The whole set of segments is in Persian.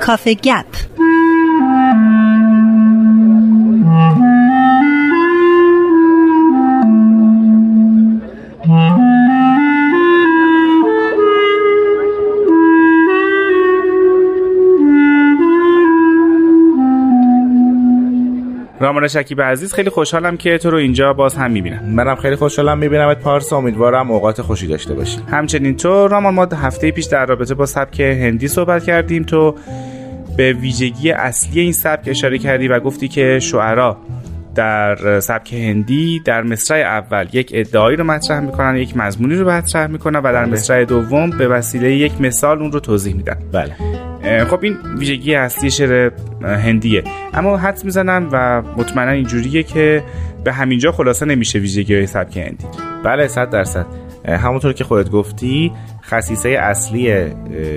Coffee Gap. رامان شکیب عزیز خیلی خوشحالم که تو رو اینجا باز هم می‌بینم. منم خیلی خوشحالم میبینمت پارس. امیدوارم اوقات خوشی داشته باشی. همچنین تو رامان ما هفته پیش در رابطه با سبک هندی صحبت کردیم. تو به ویژگی اصلی این سبک اشاره کردی و گفتی که شعرا در سبک هندی در مصرع اول یک ادعایی رو مطرح می‌کنن یک مضمونی رو مطرح می‌کنن و در بله. مصرع دوم به وسیله یک مثال اون رو توضیح میدن. بله. خب این ویژگی اصلی شعر هندیه. اما حدس می‌زنم و مطمئنا اینجوریه که به همینجا خلاصه نمیشه ویژگی های سبک هندی. بله صد درصد. همونطور که خودت گفتی خصیصه اصلی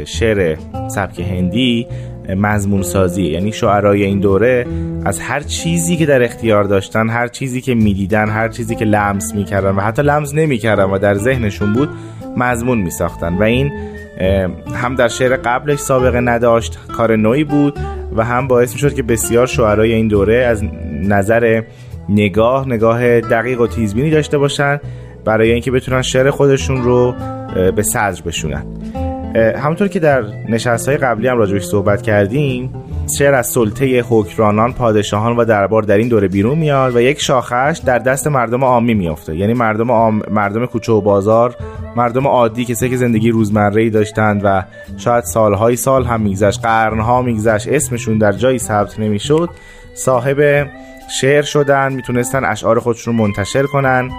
شعر سبک هندی مضمون سازی یعنی شعرای این دوره از هر چیزی که در اختیار داشتن هر چیزی که می‌دیدن هر چیزی که لمس می‌کردن و حتی لمس نمی‌کردن و در ذهنشون بود مضمون میساختن. و این هم در شعر قبلش سابقه نداشت کار نوعی بود و هم باعث می‌شد که بسیار شعرای این دوره از نظر نگاه نگاه دقیق و تیزبینی داشته باشن برای اینکه بتونن شعر خودشون رو به صدر بشونن. همونطور که در نشست های قبلی هم راجبش صحبت کردیم شعر از سلطه حکرانان پادشاهان و دربار در این دوره بیرون میاد و یک شاخش در دست مردم عامی میافته. یعنی مردم عام، مردم کوچه و بازار مردم عادی کسی که زندگی روزمره ای داشتند و شاید سالهای سال هم میگذشت قرنها میگذشت اسمشون در جایی ثبت نمی‌شد صاحب شعر شدن می‌تونستن اشعار خودشون رو منتشر کنن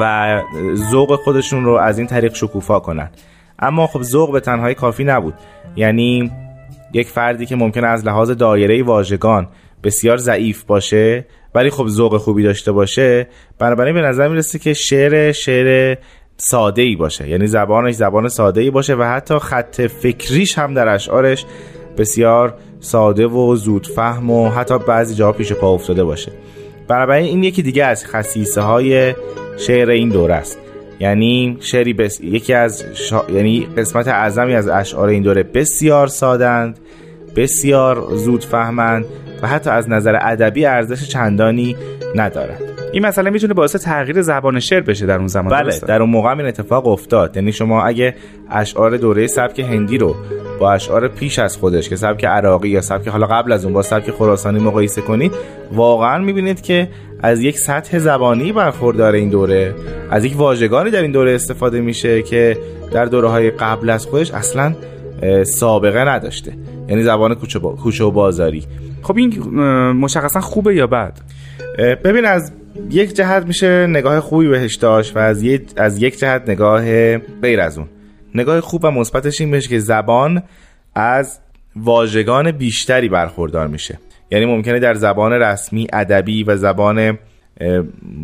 و ذوق خودشون رو از این طریق شکوفا کنن. اما خب ذوق به تنهایی کافی نبود. یعنی یک فردی که ممکن از لحاظ دایره واژگان بسیار ضعیف باشه ولی خب ذوق خوبی داشته باشه بنابراین به نظر می‌رسه که شعر شعر ساده ای باشه. یعنی زبانش زبان ساده ای باشه و حتی خط فکریش هم در اشعارش بسیار ساده و زود فهم و حتی بعضی جاها پیش پا افتاده باشه. بنابراین این یکی دیگه از خصیصه های شعر این دوره است. یعنی شعری بس... یکی از یعنی قسمت اعظمی از اشعار این دوره بسیار سادند بسیار زود فهمند و حتی از نظر ادبی ارزش چندانی ندارد این مسئله می‌تونه باعث تغییر زبان شعر بشه در اون زمان بله در اون موقع این اتفاق افتاد. یعنی شما اگه اشعار دوره سبک هندی رو با اشعار پیش از خودش که سبک عراقی یا سبک حالا قبل از اون با سبک خراسانی مقایسه کنید واقعا می‌بینید که از یک سطح زبانی برخوردار این دوره. از یک واژگانی در این دوره استفاده میشه که در دوره های قبل از خودش اصلا سابقه نداشته. یعنی زبان کوچه و بازاری. خب این مشخصا خوبه یا بد؟ ببین از یک جهت میشه نگاه خوبی بهش داشت و از یک, از یک جهت نگاه غیر از اون. نگاه خوب و مثبتش این بشه که زبان از واژگان بیشتری برخوردار میشه. یعنی ممکنه در زبان رسمی ادبی و زبان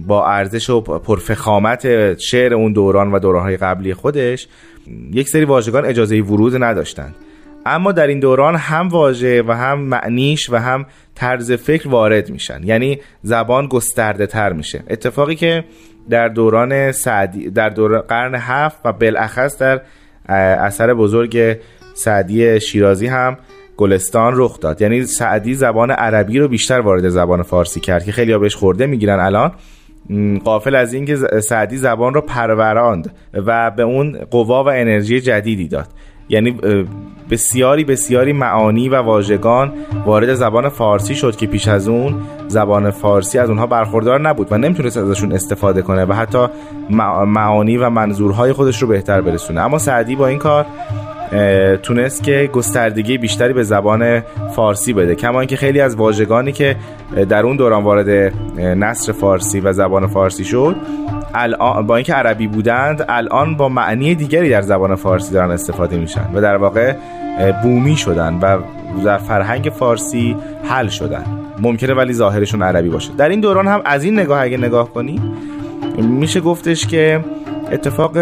با ارزش و پرفخامت شعر اون دوران و دورانهای قبلی خودش یک سری واژگان اجازه ورود نداشتند اما در این دوران هم واژه و هم معنیش و هم طرز فکر وارد میشن. یعنی زبان گسترده تر میشه. اتفاقی که در دوران سعدی در دوران قرن هفت و بالاخص در اثر بزرگ سعدی شیرازی هم گلستان رخ داد. یعنی سعدی زبان عربی رو بیشتر وارد زبان فارسی کرد که خیلی بهش خورده می‌گیرن الان. قافل از اینکه سعدی زبان رو پروراند و به اون قوا و انرژی جدیدی داد. یعنی بسیاری بسیاری معانی و واژگان وارد زبان فارسی شد که پیش از اون زبان فارسی از اونها برخوردار نبود و نمی‌تونست ازشون استفاده کنه و حتی معانی و منظورهای خودش رو بهتر برسونه. اما سعدی با این کار تونست که گستردگی بیشتری به زبان فارسی بده. کما اینکه خیلی از واژگانی که در اون دوران وارد نصر فارسی و زبان فارسی شد الان با اینکه عربی بودند الان با معنی دیگری در زبان فارسی دارن استفاده میشن و در واقع بومی شدن و در فرهنگ فارسی حل شدن. ممکنه ولی ظاهرشون عربی باشه. در این دوران هم از این نگاه اگه نگاه کنی میشه گفتش که اتفاق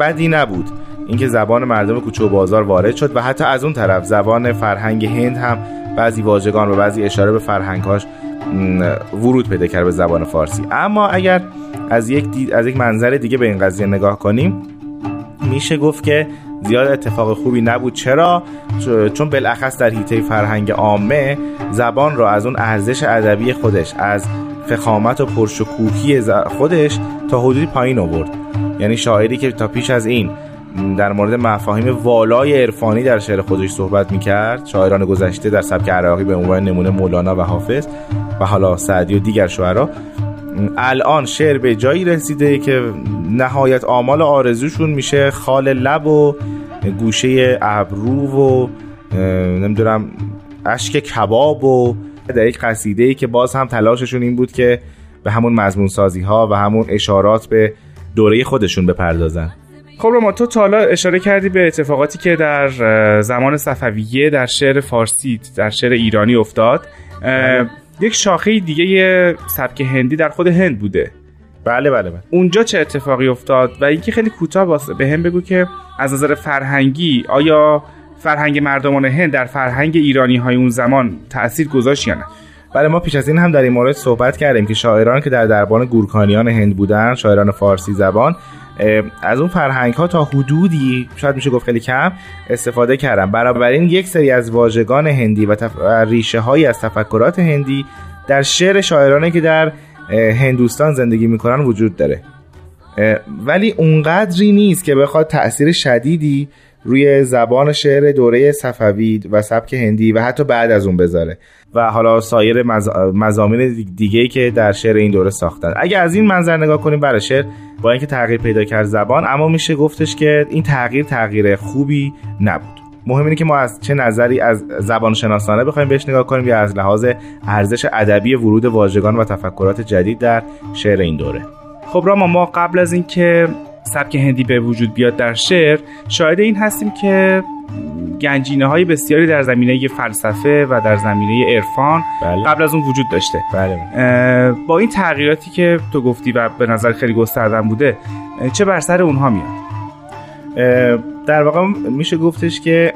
بدی نبود. اینکه زبان مردم کوچه و بازار وارد شد و حتی از اون طرف زبان فرهنگ هند هم بعضی واژگان و بعضی اشاره به فرهنگهاش ورود پیدا کرد به زبان فارسی. اما اگر از یک, از یک منظر دیگه به این قضیه نگاه کنیم. میشه گفت که زیاد اتفاق خوبی نبود. چرا؟ چون بالاخص در حیطه فرهنگ عامه زبان را از اون ارزش ادبی خودش از فخامت و پرشکوهی خودش تا حدودی پایین آورد. یعنی شاعری که تا پیش از این در مورد مفاهیم والای عرفانی در شعر خودش صحبت می‌کرد شاعران گذشته در سبک عراقی به عنوان نمونه مولانا و حافظ و حالا سعدی و دیگر شعرا الان شعر به جایی رسیده که نهایت آمال آرزوشون میشه. خال لب و گوشه ابرو و نمی‌دونم اشک کباب و در یک قصیده ای که باز هم تلاششون این بود که به همون مضمون سازی ها و همون اشارات به دوره خودشون بپردازن. خب ما تو تا اشاره کردی به اتفاقاتی که در زمان صفویه در شعر فارسی در شعر ایرانی افتاد. یک شاخه دیگه سبک هندی در خود هند بوده. بله بله بله. اونجا چه اتفاقی افتاد و اینکه خیلی کوتاه واسه به هم بگو که از نظر فرهنگی آیا فرهنگ مردمان هند در فرهنگ ایرانی های اون زمان تاثیر گذاشت یا نه؟ بله ما پیش از این هم در این مورد صحبت کردیم که شاعران که در دربان گورکانیان هند بودن شاعران فارسی زبان از اون فرهنگ ها تا حدودی شاید میشه گفت خیلی کم استفاده کردن این یک سری از واژگان هندی و تف... ریشه هایی از تفکرات هندی در شعر شاعرانی که در هندوستان زندگی می‌کنن وجود داره. ولی اونقدری نیست که بخواد تاثیر شدیدی روی زبان شعر دوره صفوی و سبک هندی و حتی بعد از اون بذاره. و حالا سایر مز... مزامین دیگه که در شعر این دوره ساختن. اگه از این منظر نگاه کنیم برای شعر با اینکه تغییر پیدا کرد زبان اما میشه گفتش که این تغییر تغییر خوبی نبود. مهم اینه که ما از چه نظری از زبان شناسانه بخوایم بهش نگاه کنیم یا از لحاظ ارزش ادبی ورود واژگان و تفکرات جدید در شعر این دوره. خب راما ما قبل از اینکه سبک هندی به وجود بیاد در شعر شاهد این هستیم که گنجینه های بسیاری در زمینه فلسفه و در زمینه عرفان بله. قبل از اون وجود داشته بله. با این تغییراتی که تو گفتی و به نظر خیلی گستردن بوده چه بر سر اونها میاد در واقع میشه گفتش که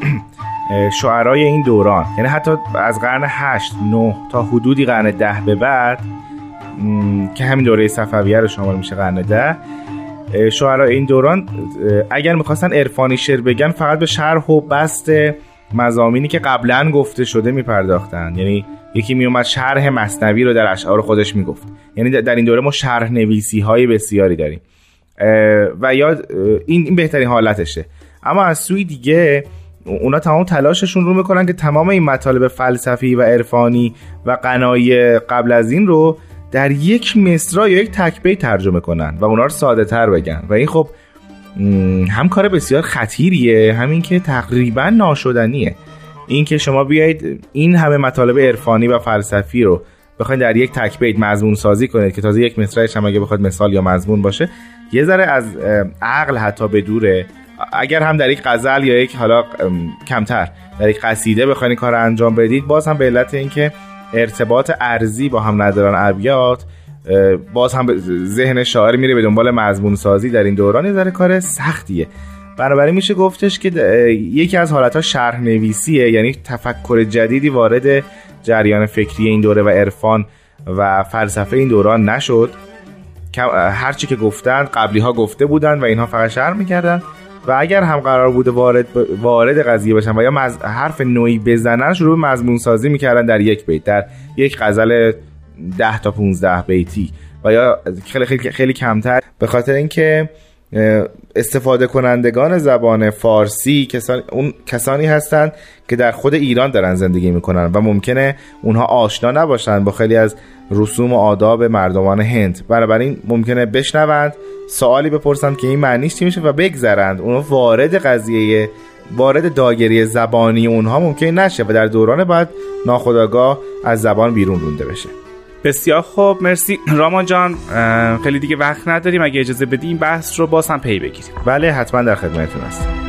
شعرای این دوران یعنی حتی از قرن 8 9 تا حدودی قرن 10 به بعد که همین دوره صفویه رو شامل میشه قرن 10 شعرای این دوران اگر می‌خواستن عرفانی شعر بگن فقط به شرح و بست مزامینی که قبلا گفته شده میپرداختن. یعنی یکی میومد شرح مصنوی رو در اشعار خودش می‌گفت. یعنی در این دوره ما شرح نویسی های بسیاری داریم. و یا این, بهترین حالتشه. اما از سوی دیگه اونا تمام تلاششون رو می‌کنن که تمام این مطالب فلسفی و عرفانی و قنایی قبل از این رو در یک مصرا یا یک تکبه ترجمه کنن و اونا رو ساده تر بگن. و این خب هم کار بسیار خطیریه همین که تقریبا ناشدنیه. این که شما بیایید این همه مطالب عرفانی و فلسفی رو بخواید در یک تک بیت مضمون سازی کنید که تازه یک مصرعش هم اگه بخواد مثال یا مضمون باشه یه ذره از عقل حتی به دوره. اگر هم در یک غزل یا یک حالا کمتر در یک قصیده بخواید کار انجام بدید باز هم به علت اینکه ارتباط ارزی با هم ندارن. ابیات باز هم ذهن شاعر میره به دنبال مضمون سازی در این دوران. یه کار سختیه. بنابراین میشه گفتش که یکی از حالتها شرح نویسیه یعنی تفکر جدیدی وارد جریان فکری این دوره و عرفان و فلسفه این دوران نشد. هرچی که گفتند قبلی ها گفته بودند و اینها فقط شرح می‌کردن. و اگر هم قرار بوده وارد وارد قضیه باشن و یا مز... حرف نوعی بزنن شروع به مضمون سازی می‌کردن در یک بیت در یک غزل 10 تا 15 بیتی. و یا خیلی خیلی, خیلی کمتر. به خاطر اینکه استفاده کنندگان زبان فارسی اون کسانی هستند که در خود ایران دارن زندگی می‌کنن و ممکنه اونها آشنا نباشن با خیلی از رسوم و آداب مردمان هند. بنابراین ممکنه بشنوند سوالی بپرسند که این معنیش چی میشه و بگذرند. اونها وارد قضیه وارد داگری زبانی اونها ممکن نشه و در دوران بعد ناخداگاه از زبان بیرون رونده بشه. بسیار خوب. مرسی. رامان جان خیلی دیگه وقت نداریم. اگه اجازه بدیم بحث رو باز هم پی بگیریم. بله حتما در خدمتتون هستم.